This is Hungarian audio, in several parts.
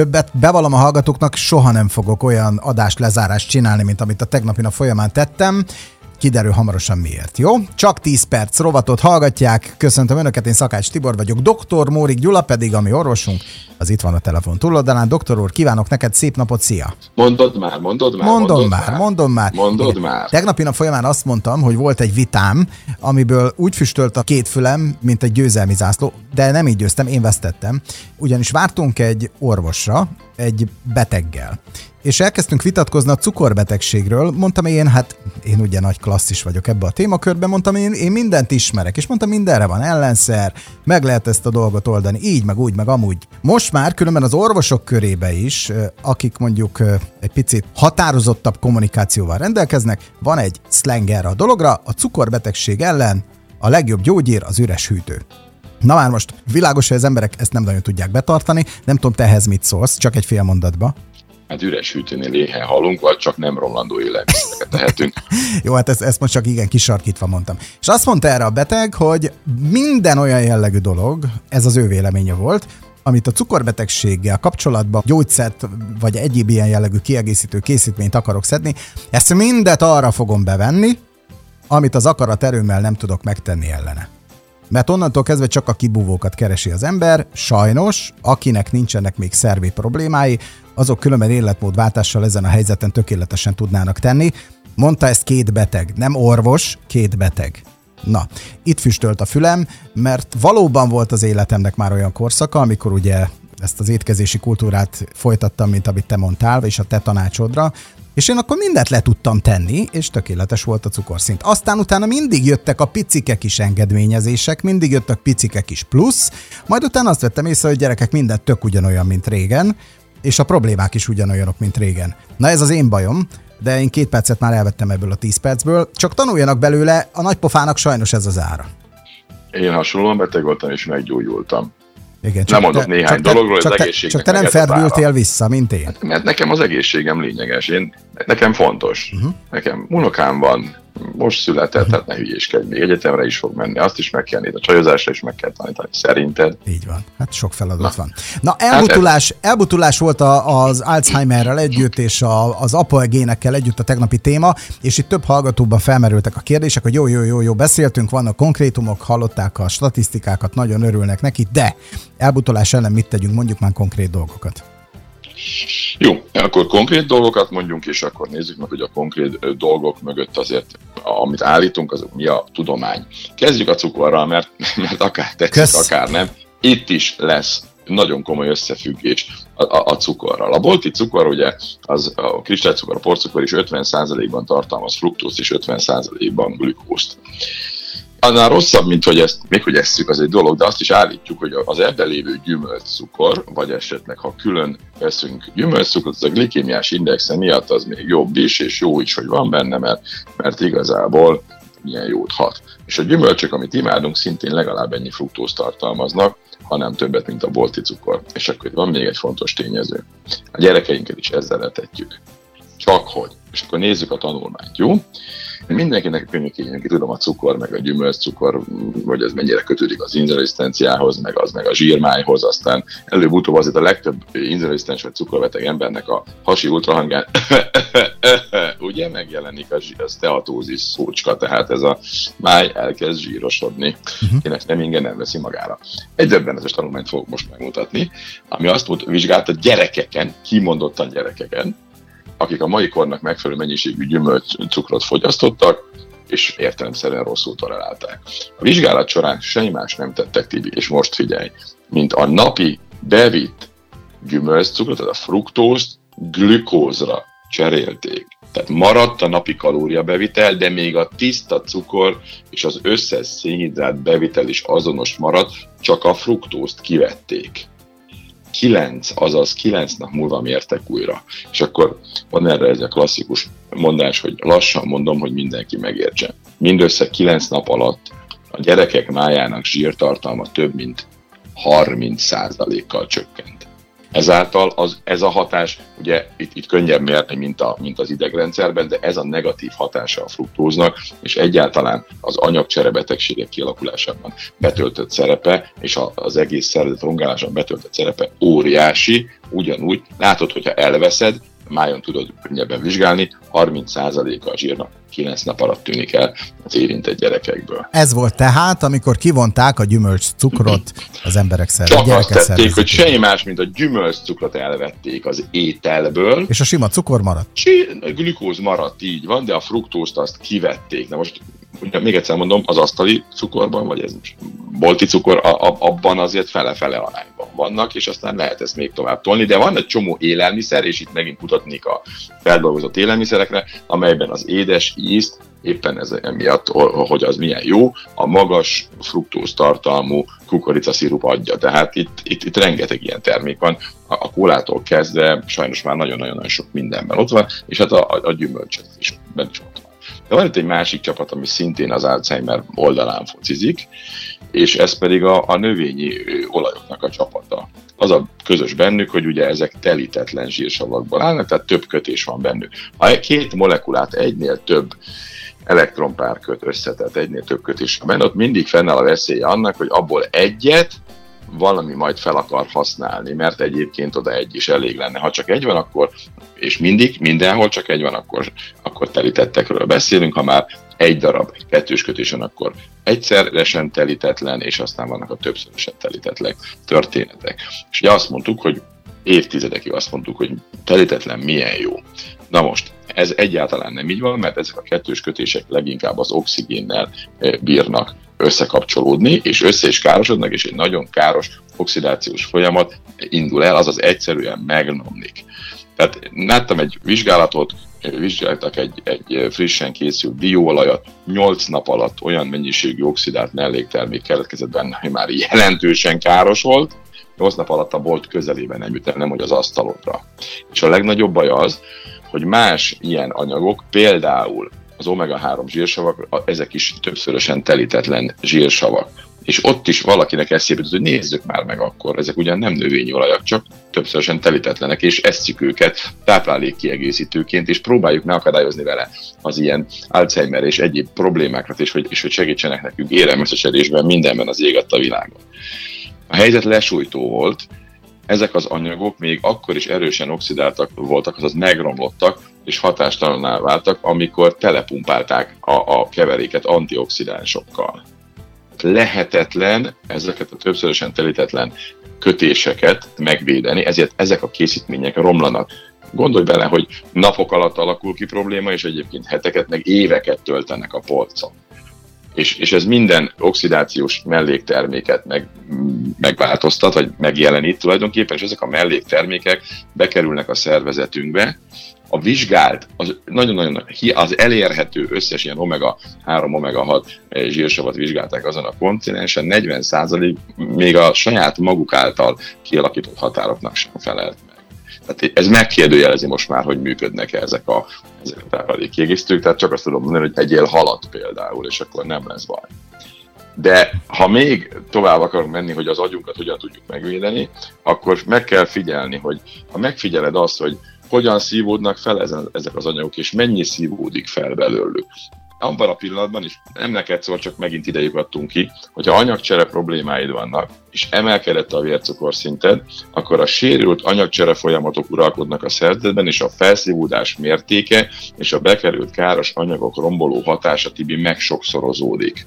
Többet bevallom a hallgatóknak, soha nem fogok olyan adást lezárást csinálni, mint amit a tegnapi nap folyamán tettem. Kiderül hamarosan miért, jó? Csak 10 perc rovatot hallgatják. Köszöntöm Önöket, én Szakács Tibor vagyok. Doktor Mórik Gyula pedig, ami orvosunk, az itt van a telefon túloldalán. Doktor úr, kívánok neked szép napot, szia! Mondod már, mondod már. Mondom mondod már, már, mondom már. Mondod Igen. már. Tegnapi nap folyamán azt mondtam, hogy volt egy vitám, amiből úgy füstölt a két fülem, mint egy győzelmi zászló, de nem így győztem, én vesztettem. Ugyanis vártunk egy orvosra, egy beteggel és elkezdtünk vitatkozni a cukorbetegségről. Mondtam én, hát én ugye nagy klasszis vagyok ebbe a témakörbe, mondtam én, én mindent ismerek, és mondtam mindenre van ellenszer, meg lehet ezt a dolgot oldani, így, meg úgy, meg amúgy. Most már különben az orvosok körébe is, akik mondjuk egy picit határozottabb kommunikációval rendelkeznek, van egy slang a dologra, a cukorbetegség ellen a legjobb gyógyír az üres hűtő. Na már most világos, hogy az emberek ezt nem nagyon tudják betartani, nem tudom, te ehhez mit szólsz, csak egy fél mondatba hát üres hűtőnél éhen halunk, vagy csak nem romlandó élelmiszereket tehetünk. Jó, hát ezt, ezt most csak igen kisarkítva mondtam. És azt mondta erre a beteg, hogy minden olyan jellegű dolog, ez az ő véleménye volt, amit a cukorbetegséggel kapcsolatban gyógyszert vagy egyéb ilyen jellegű kiegészítő készítményt akarok szedni, ezt mindet arra fogom bevenni, amit az akarat erőmmel nem tudok megtenni ellene. Mert onnantól kezdve csak a kibúvókat keresi az ember, sajnos, akinek nincsenek még szervi problémái, azok különben életmódváltással ezen a helyzeten tökéletesen tudnának tenni. Mondta ezt két beteg, nem orvos, két beteg. Na, itt füstölt a fülem, mert valóban volt az életemnek már olyan korszaka, amikor ugye ezt az étkezési kultúrát folytattam, mint amit te mondtál, és a te tanácsodra, és én akkor mindent le tudtam tenni, és tökéletes volt a cukorszint. Aztán utána mindig jöttek a picike kis engedményezések, mindig jöttek picike kis plusz, majd utána azt vettem észre, hogy gyerekek mindent tök ugyanolyan, mint régen, és a problémák is ugyanolyanok, mint régen. Na ez az én bajom, de én két percet már elvettem ebből a tíz percből, csak tanuljanak belőle, a nagypofának sajnos ez az ára. Én hasonlóan beteg voltam, és meggyógyultam. Igen, csak nem mondok te, néhány csak dologról, csak az egészségnek Csak te nem ferdültél vissza, mint én. Mert nekem az egészségem lényeges. Én, nekem fontos. Uh-huh. Nekem unokám van, most született, tehát ne hülyéskedj, még egyetemre is fog menni, azt is meg kell nézni, a csajozásra is meg kell tanítani, szerinted? Így van, hát sok feladat Na. van. Na, elbutulás, hát elbutulás volt a, az Alzheimerrel együtt, és a, az génekkel együtt a tegnapi téma, és itt több hallgatóban felmerültek a kérdések, hogy jó, jó, jó, jó, beszéltünk, vannak konkrétumok, hallották a statisztikákat, nagyon örülnek neki, de elbutulás ellen mit tegyünk, mondjuk már konkrét dolgokat. Jó, akkor konkrét dolgokat mondjunk, és akkor nézzük meg, hogy a konkrét dolgok mögött azért, amit állítunk, az mi a tudomány. Kezdjük a cukorral, mert, mert akár tetszik, Kösz. akár nem. Itt is lesz nagyon komoly összefüggés a, a, a cukorral. A bolti cukor, ugye, az a kristálycukor, a porcukor is 50%-ban tartalmaz fruktózt és 50%-ban glükózt annál rosszabb, mint hogy ezt, még hogy esszük, az egy dolog, de azt is állítjuk, hogy az ebben lévő gyümölcscukor, vagy esetleg ha külön veszünk gyümölcscukrot, az a glikémiás indexe miatt az még jobb is, és jó is, hogy van benne, mert, mert igazából milyen jót hat. És a gyümölcsök, amit imádunk, szintén legalább ennyi fruktózt tartalmaznak, hanem többet, mint a bolti cukor. És akkor van még egy fontos tényező. A gyerekeinket is ezzel etetjük. Csak hogy. És akkor nézzük a tanulmányt, jó? Mindenkinek könnyű tudom a cukor, meg a gyümölcscukor, hogy ez mennyire kötődik az inzolisztenciához, meg az meg a zsírmájhoz, aztán előbb-utóbb azért a legtöbb inzolisztens vagy cukorbeteg embernek a hasi ultrahangján ugye megjelenik a, zsír, a steatózis szócska, tehát ez a máj elkezd zsírosodni, uh-huh. kinek nem ingyen nem veszi magára. Egy döbbenetes tanulmányt fogok most megmutatni, ami azt vizsgálta gyerekeken, kimondottan gyerekeken, akik a mai kornak megfelelő mennyiségű gyümölcscukrot fogyasztottak, és értelemszerűen rosszul tolerálták. A vizsgálat során semmi más nem tettek, Tibi, és most figyelj, mint a napi bevitt gyümölcscukrot, tehát a fruktózt glükózra cserélték. Tehát maradt a napi kalóriabevitel, de még a tiszta cukor és az összes szénhidrát bevitel is azonos maradt, csak a fruktózt kivették kilenc, azaz kilenc nap múlva mértek újra. És akkor van erre ez a klasszikus mondás, hogy lassan mondom, hogy mindenki megértse. Mindössze kilenc nap alatt a gyerekek májának zsírtartalma több mint 30%-kal csökkent. Ezáltal az, ez a hatás, ugye itt, itt könnyebb mérni, mint, a, mint az idegrendszerben, de ez a negatív hatása a fruktóznak, és egyáltalán az anyagcserebetegségek kialakulásában betöltött szerepe, és az egész szervezet rongálásában betöltött szerepe óriási, ugyanúgy. Látod, hogyha elveszed, májon tudod könnyebben vizsgálni, 30%-a a zsírnak 9 nap alatt tűnik el az érintett gyerekekből. Ez volt tehát, amikor kivonták a gyümölcs cukrot az emberek szervezet. Csak azt tették, hogy semmi más, mint a gyümölcs cukrot elvették az ételből. És a sima cukor maradt? Glükóz maradt, így van, de a fruktózt azt kivették. Na most még egyszer mondom, az asztali cukorban, vagy ez bolti cukor, a, a, abban azért fele-fele arányban vannak, és aztán lehet ezt még tovább tolni, de van egy csomó élelmiszer, és itt megint mutatnék a feldolgozott élelmiszerekre, amelyben az édes ízt, éppen ez emiatt, hogy az milyen jó, a magas fruktóz tartalmú kukoricaszirup adja. Tehát itt, itt, itt rengeteg ilyen termék van, a, a kólától kezdve sajnos már nagyon-nagyon sok mindenben ott van, és hát a, a, a gyümölcsöt is benne. De van itt egy másik csapat, ami szintén az Alzheimer oldalán focizik, és ez pedig a, a növényi olajoknak a csapata. Az a közös bennük, hogy ugye ezek telítetlen zsírsavakból állnak, tehát több kötés van bennük. Ha két molekulát egynél több elektronpár köt össze, tehát egynél több kötés van benne, ott mindig fennáll a veszélye annak, hogy abból egyet valami majd fel akar használni, mert egyébként oda egy is elég lenne. Ha csak egy van, akkor, és mindig, mindenhol csak egy van, akkor, akkor telítettekről beszélünk, ha már egy darab kettős kötésen, akkor egyszeresen telítetlen, és aztán vannak a többszörösen telítetlen történetek. És ugye azt mondtuk, hogy évtizedekig azt mondtuk, hogy telítetlen milyen jó. Na most, ez egyáltalán nem így van, mert ezek a kettős kötések leginkább az oxigénnel eh, bírnak összekapcsolódni, és össze is károsodnak, és egy nagyon káros oxidációs folyamat indul el, azaz egyszerűen megnomlik. Tehát láttam egy vizsgálatot, vizsgáltak egy, egy frissen készült dióolajat, 8 nap alatt olyan mennyiségű oxidált melléktermék keletkezett benne, hogy már jelentősen káros volt, 8 nap alatt a bolt közelében nem jut el, nem hogy az asztalodra. És a legnagyobb baj az, hogy más ilyen anyagok, például az omega-3 zsírsavak, ezek is többszörösen telítetlen zsírsavak. És ott is valakinek eszébe jutott, hogy nézzük már meg akkor, ezek ugyan nem növényi olajak, csak többszörösen telítetlenek, és eszük őket táplálékkiegészítőként, és próbáljuk megakadályozni vele az ilyen Alzheimer és egyéb problémákat, és hogy, és hogy segítsenek nekünk élelmeszeredésben, mindenben az ég a világon. A helyzet lesújtó volt, ezek az anyagok még akkor is erősen oxidáltak voltak, azaz megromlottak, és hatástalanná váltak, amikor telepumpálták a, a keveréket antioxidánsokkal. Lehetetlen ezeket a többszörösen telítetlen kötéseket megvédeni, ezért ezek a készítmények romlanak. Gondolj bele, hogy napok alatt alakul ki probléma, és egyébként heteket, meg éveket töltenek a polcon és, és ez minden oxidációs mellékterméket meg, megváltoztat, vagy megjelenít tulajdonképpen, és ezek a melléktermékek bekerülnek a szervezetünkbe, a vizsgált, az nagyon-nagyon az elérhető összes ilyen omega-3, omega-6 zsírsavat vizsgálták azon a kontinensen, 40% még a saját maguk által kialakított határoknak sem felelt tehát ez megkérdőjelezi most már, hogy működnek-e ezek a, ezek a kiegészítők, tehát csak azt tudom mondani, hogy egyél halat például, és akkor nem lesz baj. De ha még tovább akarunk menni, hogy az agyunkat hogyan tudjuk megvédeni, akkor meg kell figyelni, hogy ha megfigyeled azt, hogy hogyan szívódnak fel ezen, ezek az anyagok, és mennyi szívódik fel belőlük abban a pillanatban is nem neked szól, csak megint idejük adtunk ki, hogyha anyagcsere problémáid vannak, és emelkedett a vércukorszinted, akkor a sérült anyagcsere folyamatok uralkodnak a szervezetben, és a felszívódás mértéke és a bekerült káros anyagok romboló hatása tibi megsokszorozódik.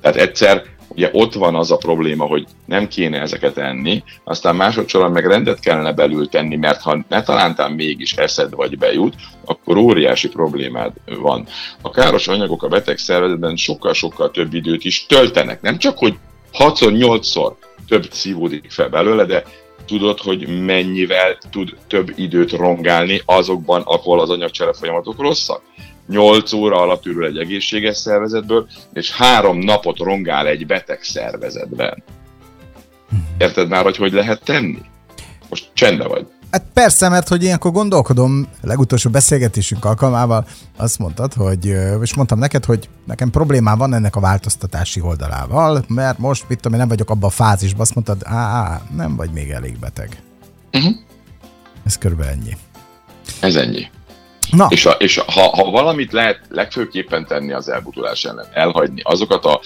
Tehát egyszer ugye ott van az a probléma, hogy nem kéne ezeket enni, aztán másodszorban meg rendet kellene belül tenni, mert ha ne talántán mégis eszed vagy bejut, akkor óriási problémád van. A káros anyagok a beteg szervezetben sokkal-sokkal több időt is töltenek. Nem csak, hogy 6-8-szor több szívódik fel belőle, de tudod, hogy mennyivel tud több időt rongálni azokban, ahol az anyagcsere folyamatok rosszak? 8 óra alatt ürül egy egészséges szervezetből, és három napot rongál egy beteg szervezetben. Érted már, hogy hogy lehet tenni? Most csendbe vagy. Hát persze, mert hogy ilyenkor gondolkodom, legutolsó beszélgetésünk alkalmával azt mondtad, hogy, és mondtam neked, hogy nekem problémám van ennek a változtatási oldalával, mert most, mit tudom én, nem vagyok abban a fázisban, azt mondtad, á, nem vagy még elég beteg. Uh-huh. Ez körülbelül ennyi. Ez ennyi. Na. És, a, és ha, ha valamit lehet legfőképpen tenni az elbutulás ellen, elhagyni azokat a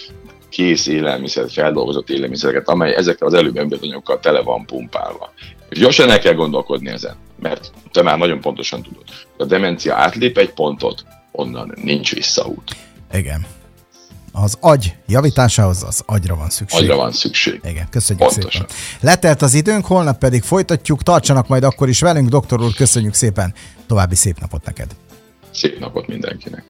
kész élelmiszer, feldolgozott élelmiszereket, amely ezekkel az előbb említett tele van pumpálva. És gyorsan el kell gondolkodni ezen, mert te már nagyon pontosan tudod. A demencia átlép egy pontot, onnan nincs visszaút. Igen. Az agy javításához az agyra van szükség. Agyra van szükség. Igen, köszönjük Pontosan. szépen. Letelt az időnk, holnap pedig folytatjuk, tartsanak majd akkor is velünk, doktor úr, köszönjük szépen. További szép napot neked. Szép napot mindenkinek.